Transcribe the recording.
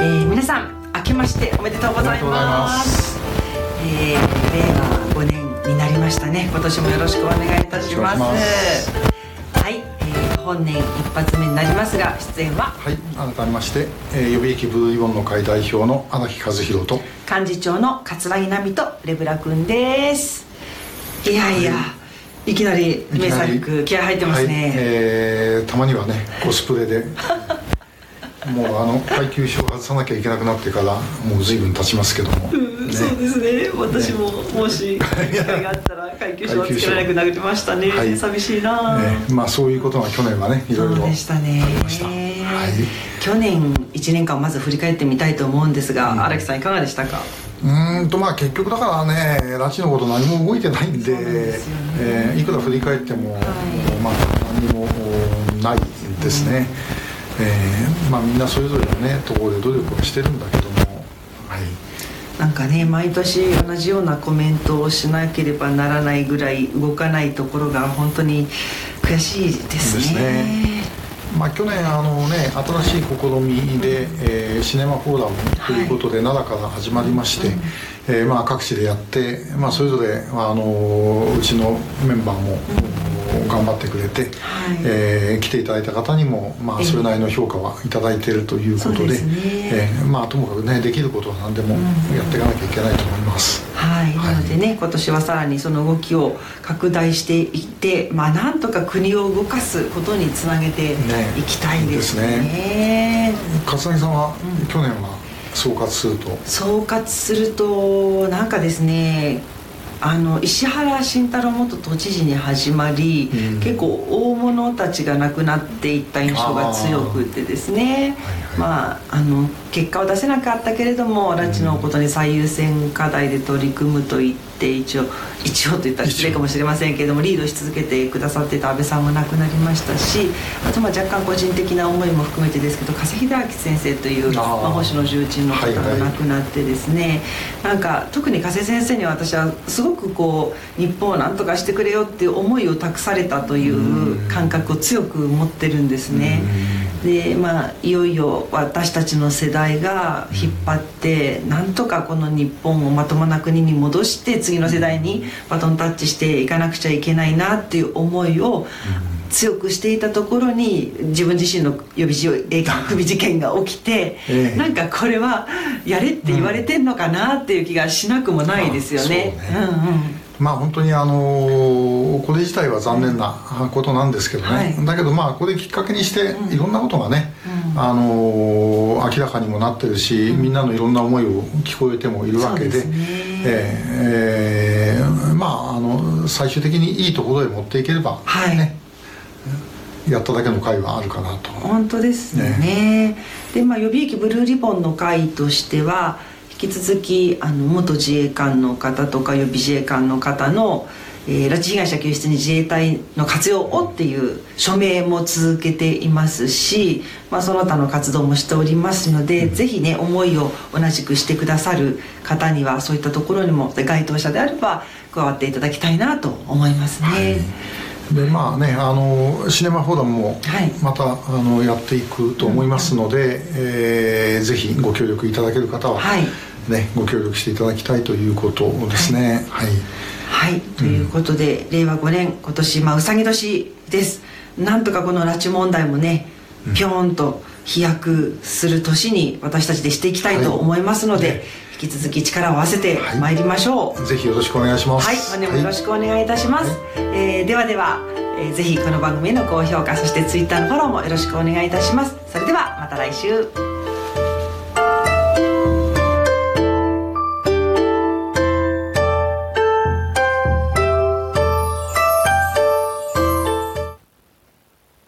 えー、皆さん明けましておめでとうございます。えー、令和5年になりましたね。今年もよろしくお願いいたします。はい、えー、本年一発目になりますが出演は？はい改めまして、えー、予備役ブーイボンの会代表の荒木和弘と幹事長の桂木奈美とレブラ君です。いやいや、はい。いきなり名作気合入ってますね、はい、えー、たまにはねコスプレで もうあの階級書を外さなきゃいけなくなってからもう随分経ちますけども、ね、そうですね。私も、もし機会があったら 階級書はつけられなくなりましたね、はい、寂しいな、ね、まあそういうことが去年はねいろいろありました。ねはい、去年1年間まず振り返ってみたいと思うんですが荒、うん、木さんいかがでしたか？うんとまあ結局だからね拉致のこと何も動いてないんでい、ね。えー、いくら振り返っても、はい、まあ何もないですね、うんえー、まあみんなそれぞれのねところで努力をしてるんだけども。はい。なんかね毎年同じようなコメントをしなければならないぐらい動かないところが本当に悔しいですね。ですね。まあ、去年あの、ね、新しい試みで、えー、シネマフォーラムということで、奈良から始まりまして、えー、まあ、各地でやって、まあ、それぞれ、あのうちのメンバーも、頑張ってくれて、はい、えー、来ていただいた方にも、まあ、それなりの評価は頂いているということで,、ええー、まあ、ともかくねできることは何でもやっていかなきゃいけないと思います。はい、なのでね今年はさらにその動きを拡大していって、まあ、なんとか国を動かすことにつなげていきたいですね。ね。勝木さんは、去年は総括すると？総括するとなんかですねあの石原慎太郎元都知事に始まり、うん、結構大物たちが亡くなっていった印象が強くてですね、まああの結果を出せなかったけれども拉致のことに最優先課題で取り組むといって一応一応と言ったら失礼かもしれませんけれどもリードし続けてくださってた安倍さんも亡くなりましたしあとまあ若干個人的な思いも含めてですけど加瀬秀明先生という魔法師の重鎮の方が亡くなってですね、はいはい、なんか特に加瀬先生には私はすごくこう日本を何とかしてくれよっていう思いを託されたという感覚を強く持ってるんですね。でまあいよいよ私たちの世代が引っ張ってなんとかこの日本をまともな国に戻して次の世代にバトンタッチしていかなくちゃいけないなっていう思いを強くしていたところに自分自身の予備事首事件が起きて、ええ、なんかこれはやれって言われてんのかなっていう気がしなくもないですよね。うん、うんまあ本当にあのこれ自体は残念なことなんですけどね、はい、だけどまあこれきっかけにしていろんなことがね、うん、あの明らかにもなってるし、みんなのいろんな思いを聞こえてもいるわけで、ね、えー、まああの最終的にいいところへ持っていければね、はい。やっただけの会はあるかなと。本当ですね、ね、でまあ予備役ブルーリボンの会としては引き続きあの元自衛官の方とか予備自衛官の方の、えー、拉致被害者救出に自衛隊の活用をっていう署名も続けていますし、まあ、その他の活動もしておりますので、うん、ぜひね思いを同じくしてくださる方にはそういったところにも該当者であれば加わっていただきたいなと思いますね。はい。でまあねあのシネマフォーラムもまた、はい、あのやっていくと思いますので、うん、えー、ぜひご協力いただける方は、はいね、ご協力していただきたいということですね。はい、はい、ということで、うん、令和5年今年まあうさぎ年です。なんとかこの拉致問題もねぴょんと飛躍する年に私たちでしていきたいと思いますので、はい、引き続き力を合わせてまい。りましょう、はい、ぜひよろしくお願いします。はい。本年もよろしくお願いいたします、はい、えー、ではでは、えー、ぜひこの番組への高評価そしてツイッターのフォローもよろしくお願いいたします。それではまた来週